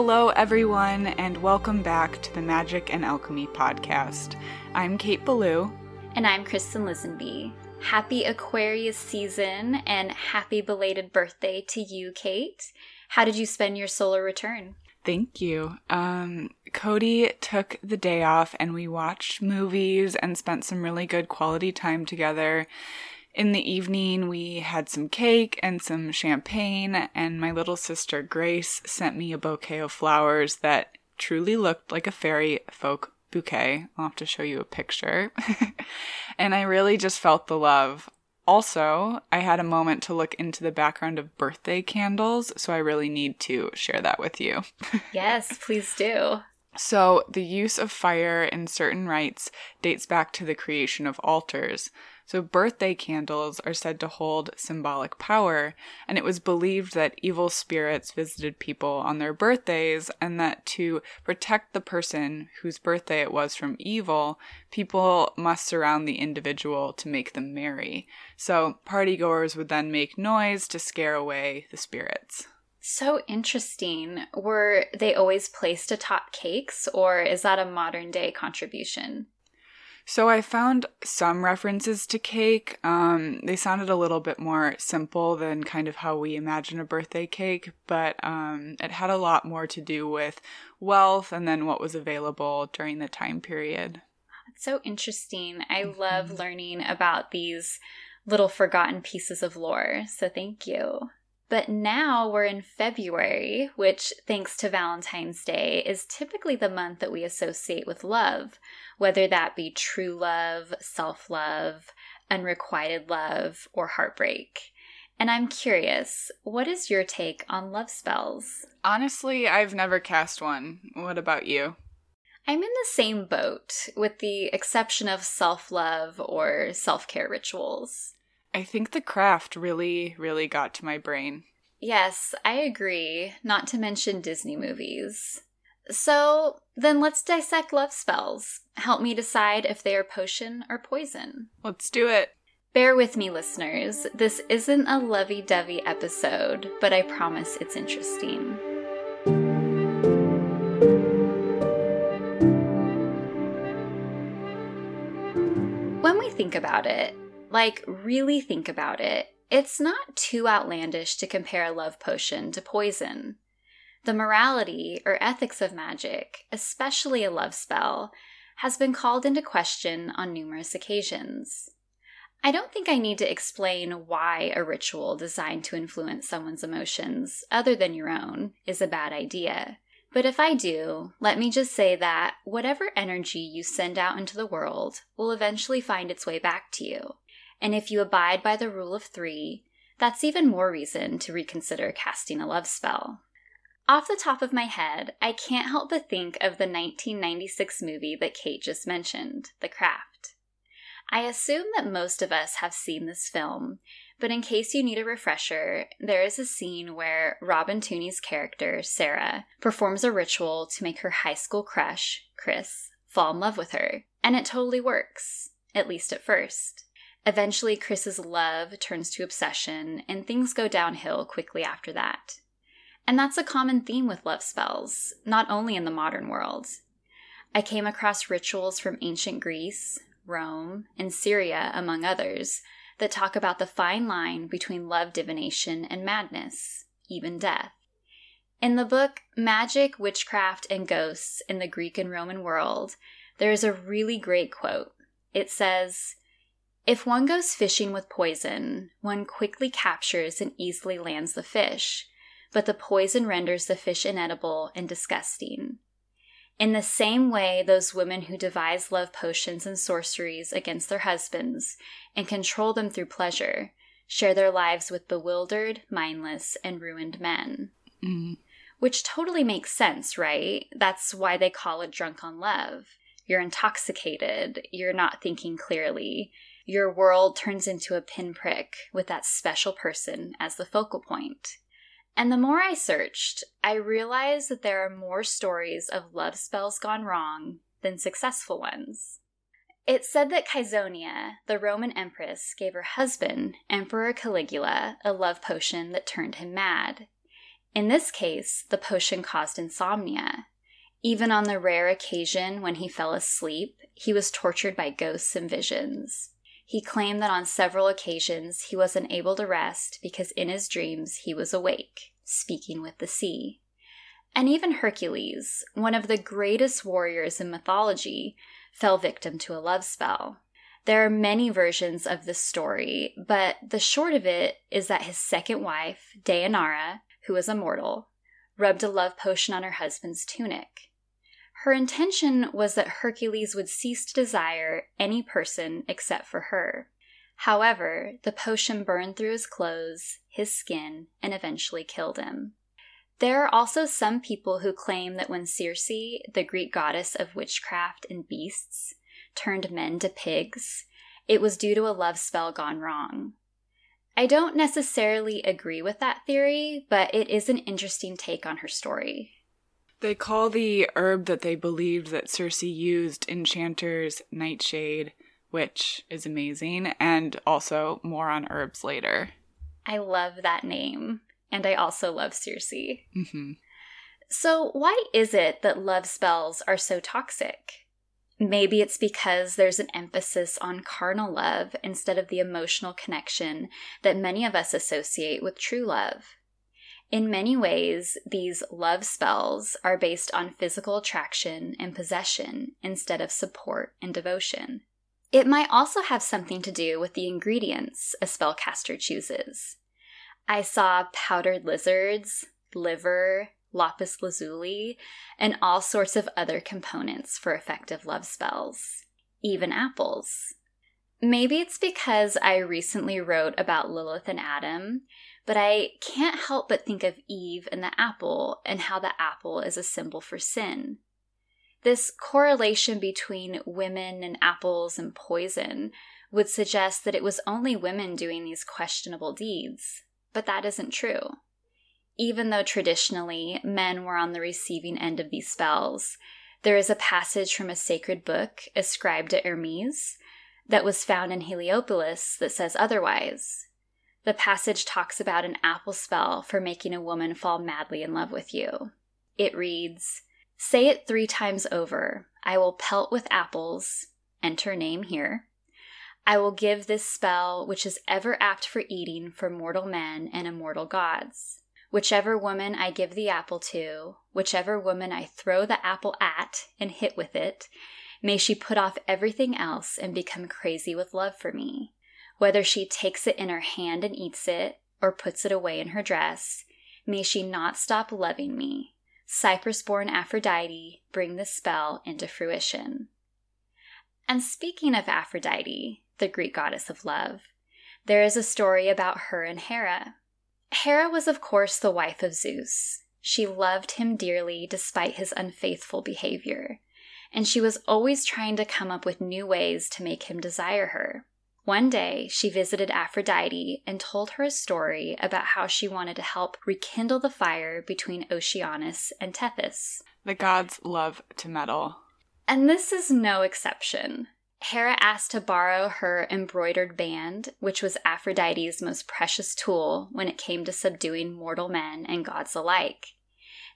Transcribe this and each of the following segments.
Hello, everyone, and welcome back to the Magic and Alchemy podcast. I'm Kate Ballou. And I'm Kristen Lisenby. Happy Aquarius season and happy belated birthday to you, Kate. How did you spend your solar return? Thank you. Um, Cody took the day off and we watched movies and spent some really good quality time together. In the evening, we had some cake and some champagne, and my little sister Grace sent me a bouquet of flowers that truly looked like a fairy folk bouquet. I'll have to show you a picture. and I really just felt the love. Also, I had a moment to look into the background of birthday candles, so I really need to share that with you. yes, please do. So, the use of fire in certain rites dates back to the creation of altars. So, birthday candles are said to hold symbolic power, and it was believed that evil spirits visited people on their birthdays, and that to protect the person whose birthday it was from evil, people must surround the individual to make them merry. So, partygoers would then make noise to scare away the spirits. So interesting. Were they always placed atop cakes, or is that a modern day contribution? So I found some references to cake. Um, they sounded a little bit more simple than kind of how we imagine a birthday cake, but um, it had a lot more to do with wealth and then what was available during the time period. It's so interesting. I mm-hmm. love learning about these little forgotten pieces of lore. So thank you. But now we're in February, which, thanks to Valentine's Day, is typically the month that we associate with love, whether that be true love, self love, unrequited love, or heartbreak. And I'm curious, what is your take on love spells? Honestly, I've never cast one. What about you? I'm in the same boat, with the exception of self love or self care rituals. I think the craft really, really got to my brain. Yes, I agree, not to mention Disney movies. So then let's dissect love spells. Help me decide if they are potion or poison. Let's do it. Bear with me, listeners. This isn't a lovey dovey episode, but I promise it's interesting. When we think about it, like, really think about it. It's not too outlandish to compare a love potion to poison. The morality or ethics of magic, especially a love spell, has been called into question on numerous occasions. I don't think I need to explain why a ritual designed to influence someone's emotions, other than your own, is a bad idea. But if I do, let me just say that whatever energy you send out into the world will eventually find its way back to you. And if you abide by the rule of three, that's even more reason to reconsider casting a love spell. Off the top of my head, I can't help but think of the 1996 movie that Kate just mentioned, The Craft. I assume that most of us have seen this film, but in case you need a refresher, there is a scene where Robin Tunney's character, Sarah, performs a ritual to make her high school crush, Chris, fall in love with her. And it totally works, at least at first. Eventually, Chris's love turns to obsession, and things go downhill quickly after that. And that's a common theme with love spells, not only in the modern world. I came across rituals from ancient Greece, Rome, and Syria, among others, that talk about the fine line between love divination and madness, even death. In the book Magic, Witchcraft, and Ghosts in the Greek and Roman World, there is a really great quote. It says, if one goes fishing with poison, one quickly captures and easily lands the fish, but the poison renders the fish inedible and disgusting. In the same way, those women who devise love potions and sorceries against their husbands and control them through pleasure share their lives with bewildered, mindless, and ruined men. Mm. Which totally makes sense, right? That's why they call it drunk on love. You're intoxicated, you're not thinking clearly. Your world turns into a pinprick with that special person as the focal point. And the more I searched, I realized that there are more stories of love spells gone wrong than successful ones. It said that Caesonia, the Roman empress, gave her husband, Emperor Caligula, a love potion that turned him mad. In this case, the potion caused insomnia. Even on the rare occasion when he fell asleep, he was tortured by ghosts and visions. He claimed that on several occasions he was unable to rest because in his dreams he was awake, speaking with the sea. And even Hercules, one of the greatest warriors in mythology, fell victim to a love spell. There are many versions of this story, but the short of it is that his second wife, Deianira, who was immortal, rubbed a love potion on her husband's tunic. Her intention was that Hercules would cease to desire any person except for her. However, the potion burned through his clothes, his skin, and eventually killed him. There are also some people who claim that when Circe, the Greek goddess of witchcraft and beasts, turned men to pigs, it was due to a love spell gone wrong. I don't necessarily agree with that theory, but it is an interesting take on her story. They call the herb that they believed that Circe used enchanters nightshade, which is amazing, and also more on herbs later. I love that name, and I also love Circe. hmm So, why is it that love spells are so toxic? Maybe it's because there's an emphasis on carnal love instead of the emotional connection that many of us associate with true love. In many ways, these love spells are based on physical attraction and possession instead of support and devotion. It might also have something to do with the ingredients a spellcaster chooses. I saw powdered lizards, liver, lapis lazuli, and all sorts of other components for effective love spells, even apples. Maybe it's because I recently wrote about Lilith and Adam, but I can't help but think of Eve and the apple and how the apple is a symbol for sin. This correlation between women and apples and poison would suggest that it was only women doing these questionable deeds, but that isn't true. Even though traditionally men were on the receiving end of these spells, there is a passage from a sacred book ascribed to Hermes that was found in Heliopolis that says otherwise. The passage talks about an apple spell for making a woman fall madly in love with you. It reads, Say it three times over. I will pelt with apples, enter name here. I will give this spell, which is ever apt for eating for mortal men and immortal gods. Whichever woman I give the apple to, whichever woman I throw the apple at and hit with it, may she put off everything else and become crazy with love for me. Whether she takes it in her hand and eats it, or puts it away in her dress, may she not stop loving me. Cyprus born Aphrodite, bring this spell into fruition. And speaking of Aphrodite, the Greek goddess of love, there is a story about her and Hera. Hera was, of course, the wife of Zeus. She loved him dearly despite his unfaithful behavior, and she was always trying to come up with new ways to make him desire her. One day, she visited Aphrodite and told her a story about how she wanted to help rekindle the fire between Oceanus and Tethys. The gods love to meddle. And this is no exception. Hera asked to borrow her embroidered band, which was Aphrodite's most precious tool when it came to subduing mortal men and gods alike.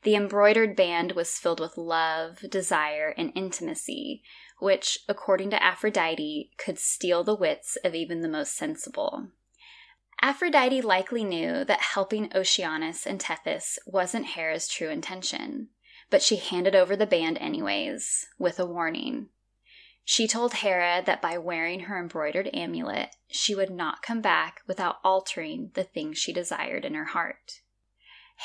The embroidered band was filled with love, desire, and intimacy, which, according to Aphrodite, could steal the wits of even the most sensible. Aphrodite likely knew that helping Oceanus and Tethys wasn't Hera's true intention, but she handed over the band anyways, with a warning. She told Hera that by wearing her embroidered amulet, she would not come back without altering the thing she desired in her heart.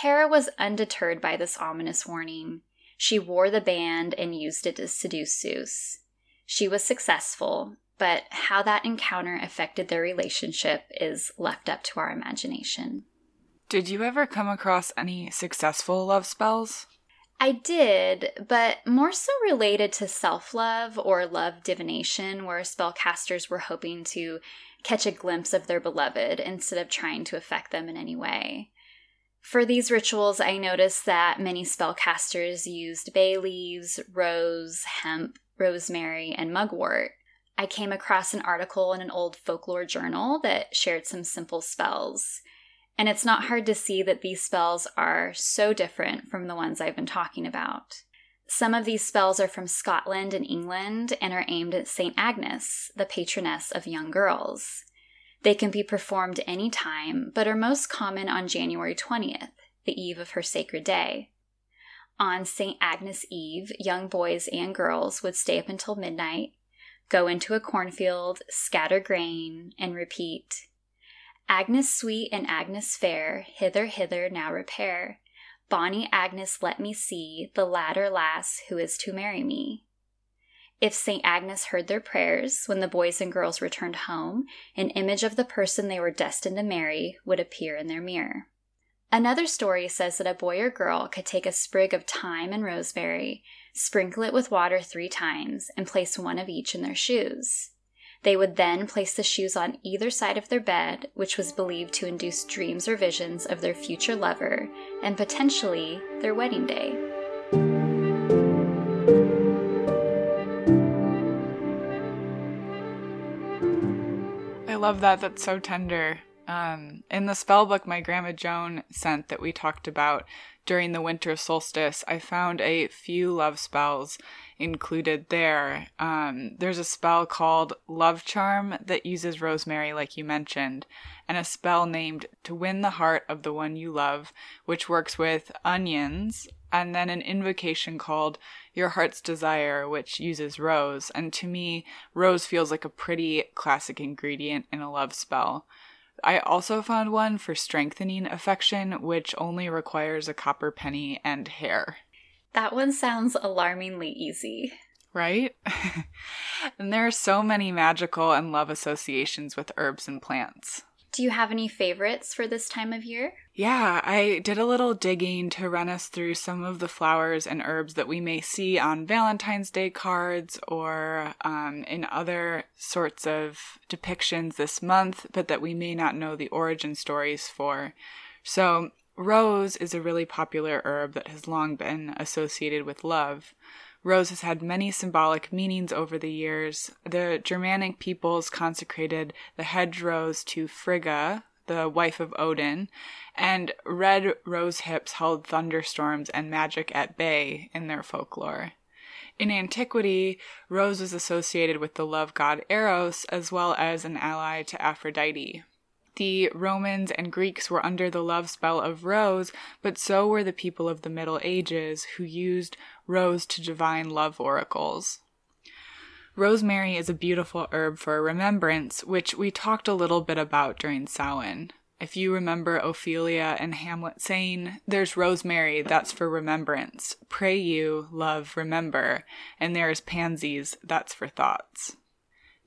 Hera was undeterred by this ominous warning. She wore the band and used it to seduce Zeus. She was successful, but how that encounter affected their relationship is left up to our imagination. Did you ever come across any successful love spells? I did, but more so related to self love or love divination, where spellcasters were hoping to catch a glimpse of their beloved instead of trying to affect them in any way. For these rituals, I noticed that many spellcasters used bay leaves, rose, hemp, rosemary, and mugwort. I came across an article in an old folklore journal that shared some simple spells. And it's not hard to see that these spells are so different from the ones I've been talking about. Some of these spells are from Scotland and England and are aimed at St. Agnes, the patroness of young girls. They can be performed any time, but are most common on January 20th, the eve of her sacred day. On St. Agnes Eve, young boys and girls would stay up until midnight, go into a cornfield, scatter grain, and repeat Agnes sweet and Agnes fair, hither, hither now repair. Bonny Agnes let me see the latter lass who is to marry me. If St. Agnes heard their prayers when the boys and girls returned home, an image of the person they were destined to marry would appear in their mirror. Another story says that a boy or girl could take a sprig of thyme and rosemary, sprinkle it with water three times, and place one of each in their shoes. They would then place the shoes on either side of their bed, which was believed to induce dreams or visions of their future lover and potentially their wedding day. I love that. That's so tender. Um, in the spell book my grandma Joan sent that we talked about during the winter solstice, I found a few love spells included there. Um, there's a spell called Love Charm that uses rosemary, like you mentioned, and a spell named To Win the Heart of the One You Love, which works with onions, and then an invocation called Your Heart's Desire, which uses rose. And to me, rose feels like a pretty classic ingredient in a love spell. I also found one for strengthening affection, which only requires a copper penny and hair. That one sounds alarmingly easy. Right? and there are so many magical and love associations with herbs and plants. Do you have any favorites for this time of year? Yeah, I did a little digging to run us through some of the flowers and herbs that we may see on Valentine's Day cards or um, in other sorts of depictions this month, but that we may not know the origin stories for. So, Rose is a really popular herb that has long been associated with love. Rose has had many symbolic meanings over the years. The Germanic peoples consecrated the hedge rose to Frigga, the wife of Odin, and red rose hips held thunderstorms and magic at bay in their folklore. In antiquity, Rose was associated with the love god Eros as well as an ally to Aphrodite. The Romans and Greeks were under the love spell of rose, but so were the people of the Middle Ages who used rose to divine love oracles. Rosemary is a beautiful herb for remembrance, which we talked a little bit about during Samhain. If you remember Ophelia and Hamlet saying, There's rosemary, that's for remembrance. Pray you, love, remember. And there's pansies, that's for thoughts.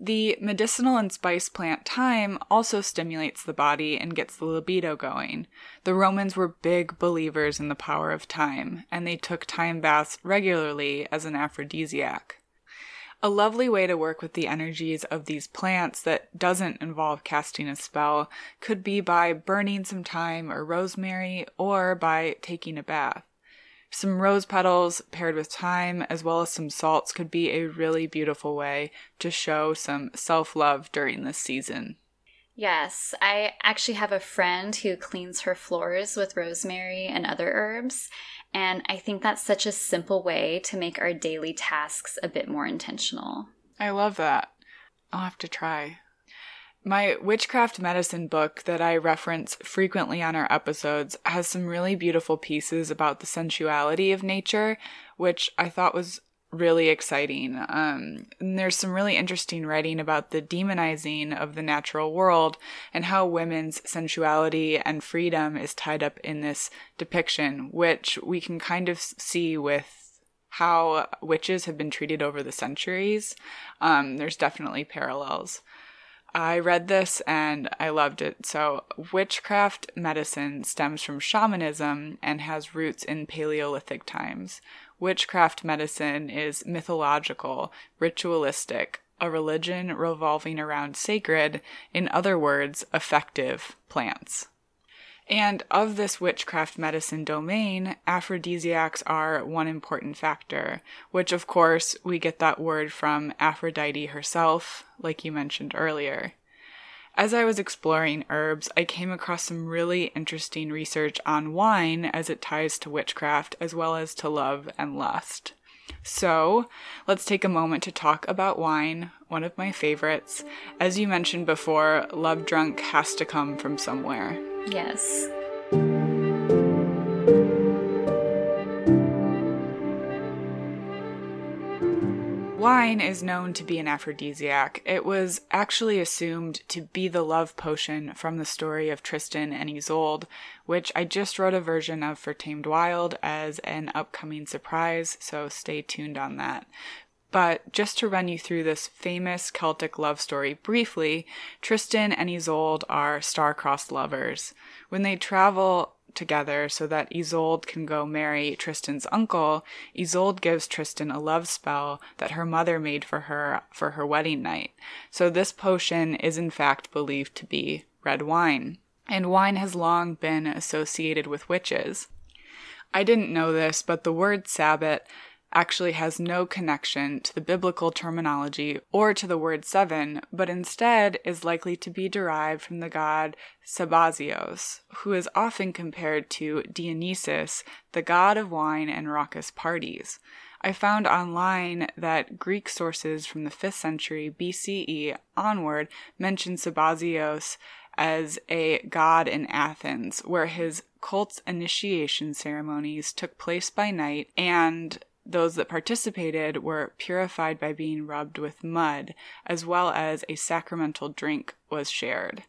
The medicinal and spice plant thyme also stimulates the body and gets the libido going. The Romans were big believers in the power of thyme, and they took thyme baths regularly as an aphrodisiac. A lovely way to work with the energies of these plants that doesn't involve casting a spell could be by burning some thyme or rosemary or by taking a bath. Some rose petals paired with thyme, as well as some salts, could be a really beautiful way to show some self love during this season. Yes, I actually have a friend who cleans her floors with rosemary and other herbs, and I think that's such a simple way to make our daily tasks a bit more intentional. I love that. I'll have to try. My witchcraft medicine book that I reference frequently on our episodes has some really beautiful pieces about the sensuality of nature, which I thought was really exciting. Um, and there's some really interesting writing about the demonizing of the natural world and how women's sensuality and freedom is tied up in this depiction, which we can kind of see with how witches have been treated over the centuries. Um, there's definitely parallels. I read this and I loved it. So, witchcraft medicine stems from shamanism and has roots in Paleolithic times. Witchcraft medicine is mythological, ritualistic, a religion revolving around sacred, in other words, effective plants. And of this witchcraft medicine domain, aphrodisiacs are one important factor, which of course we get that word from Aphrodite herself, like you mentioned earlier. As I was exploring herbs, I came across some really interesting research on wine as it ties to witchcraft as well as to love and lust. So, let's take a moment to talk about wine, one of my favorites. As you mentioned before, Love Drunk has to come from somewhere. Yes. Wine is known to be an aphrodisiac. It was actually assumed to be the love potion from the story of Tristan and Isolde, which I just wrote a version of for Tamed Wild as an upcoming surprise, so stay tuned on that. But just to run you through this famous Celtic love story briefly, Tristan and Isolde are star-crossed lovers. When they travel together so that Isolde can go marry Tristan's uncle, Isolde gives Tristan a love spell that her mother made for her for her wedding night. So this potion is in fact believed to be red wine. And wine has long been associated with witches. I didn't know this, but the word sabbat actually has no connection to the biblical terminology or to the word seven, but instead is likely to be derived from the god Sabazios, who is often compared to Dionysus, the god of wine and raucous parties. I found online that Greek sources from the 5th century BCE onward mention Sabazios as a god in Athens, where his cult's initiation ceremonies took place by night and those that participated were purified by being rubbed with mud, as well as a sacramental drink was shared.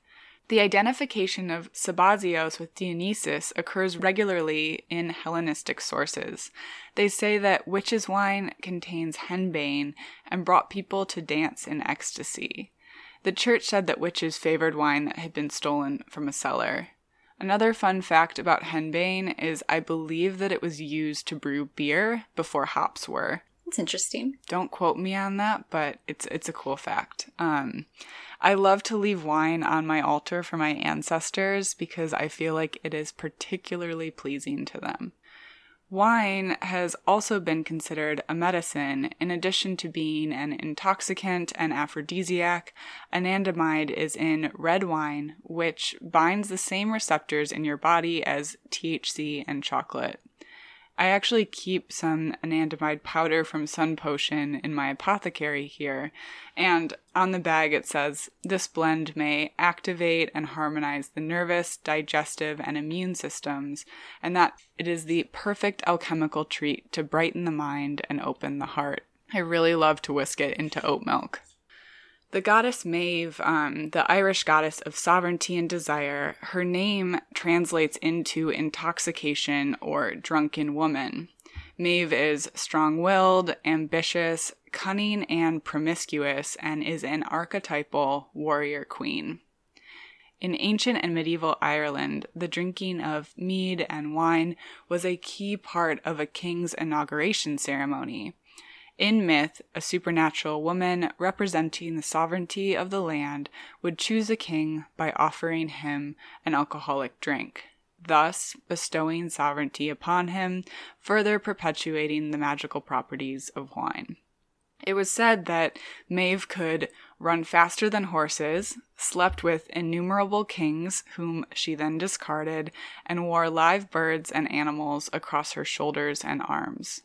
The identification of Sabazios with Dionysus occurs regularly in Hellenistic sources. They say that witch's wine contains henbane and brought people to dance in ecstasy. The church said that witches favored wine that had been stolen from a cellar. Another fun fact about henbane is I believe that it was used to brew beer before hops were. That's interesting. Don't quote me on that, but it's it's a cool fact. Um, I love to leave wine on my altar for my ancestors because I feel like it is particularly pleasing to them. Wine has also been considered a medicine. In addition to being an intoxicant and aphrodisiac, anandamide is in red wine, which binds the same receptors in your body as THC and chocolate. I actually keep some anandamide powder from Sun Potion in my apothecary here, and on the bag it says this blend may activate and harmonize the nervous, digestive, and immune systems, and that it is the perfect alchemical treat to brighten the mind and open the heart. I really love to whisk it into oat milk. The goddess Maeve, um, the Irish goddess of sovereignty and desire, her name translates into intoxication or drunken woman. Maeve is strong willed, ambitious, cunning, and promiscuous, and is an archetypal warrior queen. In ancient and medieval Ireland, the drinking of mead and wine was a key part of a king's inauguration ceremony. In myth, a supernatural woman representing the sovereignty of the land would choose a king by offering him an alcoholic drink, thus bestowing sovereignty upon him, further perpetuating the magical properties of wine. It was said that Maeve could run faster than horses, slept with innumerable kings, whom she then discarded, and wore live birds and animals across her shoulders and arms.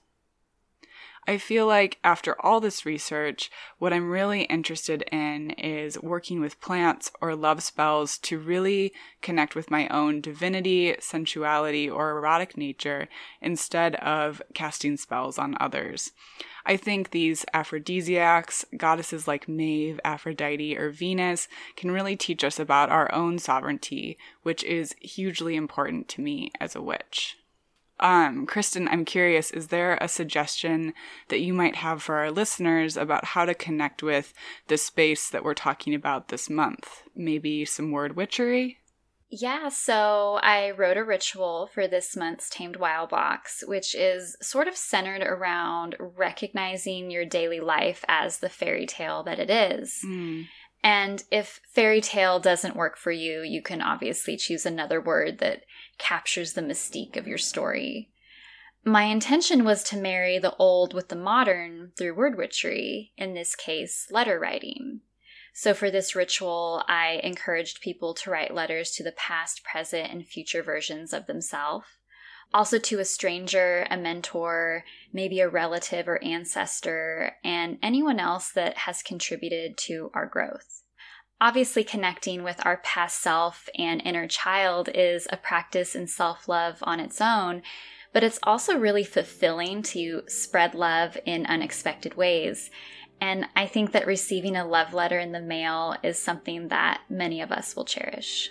I feel like after all this research, what I'm really interested in is working with plants or love spells to really connect with my own divinity, sensuality, or erotic nature instead of casting spells on others. I think these aphrodisiacs, goddesses like Maeve, Aphrodite, or Venus, can really teach us about our own sovereignty, which is hugely important to me as a witch. Um, Kristen, I'm curious, is there a suggestion that you might have for our listeners about how to connect with the space that we're talking about this month? Maybe some word witchery? Yeah, so I wrote a ritual for this month's Tamed Wild box, which is sort of centered around recognizing your daily life as the fairy tale that it is. Mm. And if fairy tale doesn't work for you, you can obviously choose another word that captures the mystique of your story. My intention was to marry the old with the modern through word witchery, in this case, letter writing. So, for this ritual, I encouraged people to write letters to the past, present, and future versions of themselves. Also, to a stranger, a mentor, maybe a relative or ancestor, and anyone else that has contributed to our growth. Obviously, connecting with our past self and inner child is a practice in self love on its own, but it's also really fulfilling to spread love in unexpected ways. And I think that receiving a love letter in the mail is something that many of us will cherish.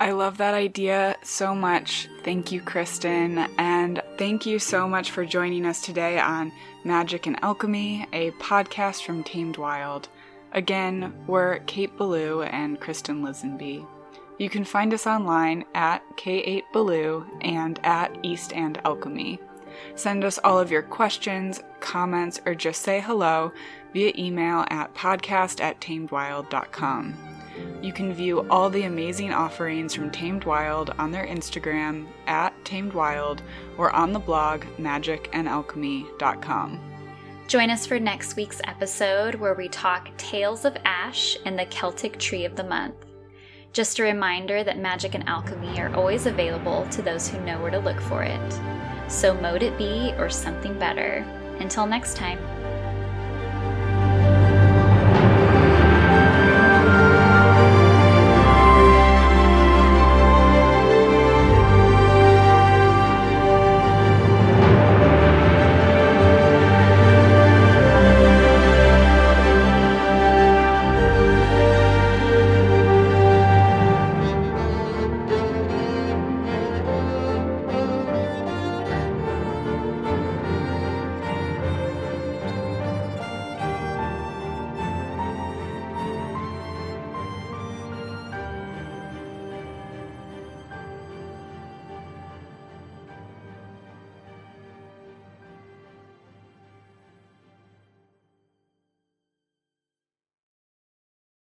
I love that idea so much. Thank you, Kristen. And thank you so much for joining us today on Magic and Alchemy, a podcast from Tamed Wild. Again, we're Kate Ballou and Kristen Lisenby. You can find us online at K8Ballou and at East and Alchemy. Send us all of your questions, comments, or just say hello via email at podcast at tamedwild.com. You can view all the amazing offerings from Tamed Wild on their Instagram at Tamed Wild or on the blog magicandalchemy.com. Join us for next week's episode where we talk Tales of Ash and the Celtic Tree of the Month. Just a reminder that magic and alchemy are always available to those who know where to look for it. So mote it be or something better. Until next time.